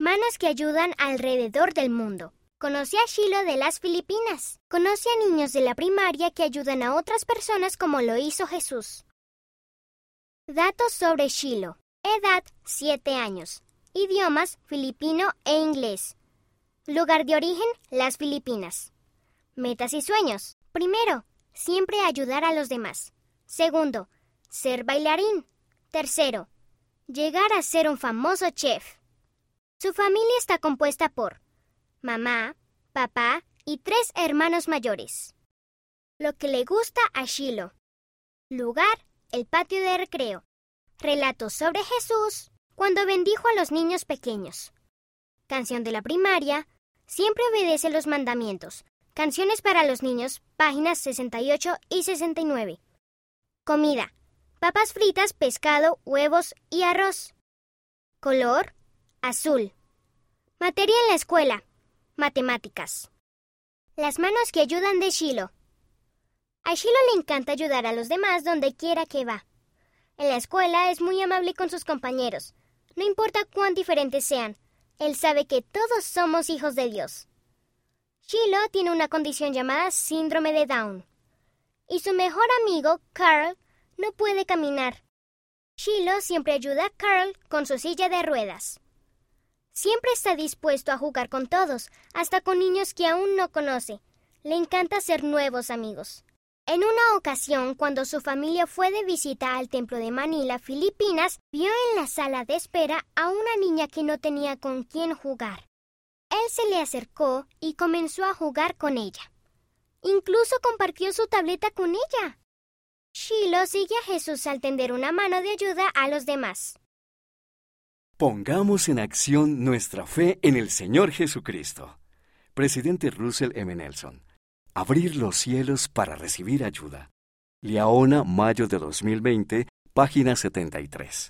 Manos que ayudan alrededor del mundo. Conoce a Shiloh de las Filipinas. Conoce a niños de la primaria que ayudan a otras personas como lo hizo Jesús. Datos sobre Shiloh. Edad 7 años. Idiomas filipino e inglés. Lugar de origen las Filipinas. Metas y sueños. Primero, siempre ayudar a los demás. Segundo, ser bailarín. Tercero, llegar a ser un famoso chef. Su familia está compuesta por mamá, papá y tres hermanos mayores. Lo que le gusta a Shiloh. Lugar, el patio de recreo. Relatos sobre Jesús cuando bendijo a los niños pequeños. Canción de la primaria. Siempre obedece los mandamientos. Canciones para los niños, páginas 68 y 69. Comida. Papas fritas, pescado, huevos y arroz. Color. Azul. Materia en la escuela. Matemáticas. Las manos que ayudan de Shiloh. A Shiloh le encanta ayudar a los demás donde quiera que va. En la escuela es muy amable con sus compañeros. No importa cuán diferentes sean, él sabe que todos somos hijos de Dios. Shiloh tiene una condición llamada síndrome de Down. Y su mejor amigo, Carl, no puede caminar. Shiloh siempre ayuda a Carl con su silla de ruedas. Siempre está dispuesto a jugar con todos, hasta con niños que aún no conoce. Le encanta ser nuevos amigos. En una ocasión, cuando su familia fue de visita al templo de Manila, Filipinas, vio en la sala de espera a una niña que no tenía con quién jugar. Él se le acercó y comenzó a jugar con ella. Incluso compartió su tableta con ella. Shiloh sigue a Jesús al tender una mano de ayuda a los demás. Pongamos en acción nuestra fe en el Señor Jesucristo. Presidente Russell M. Nelson. Abrir los cielos para recibir ayuda. Liaona, mayo de 2020, página 73.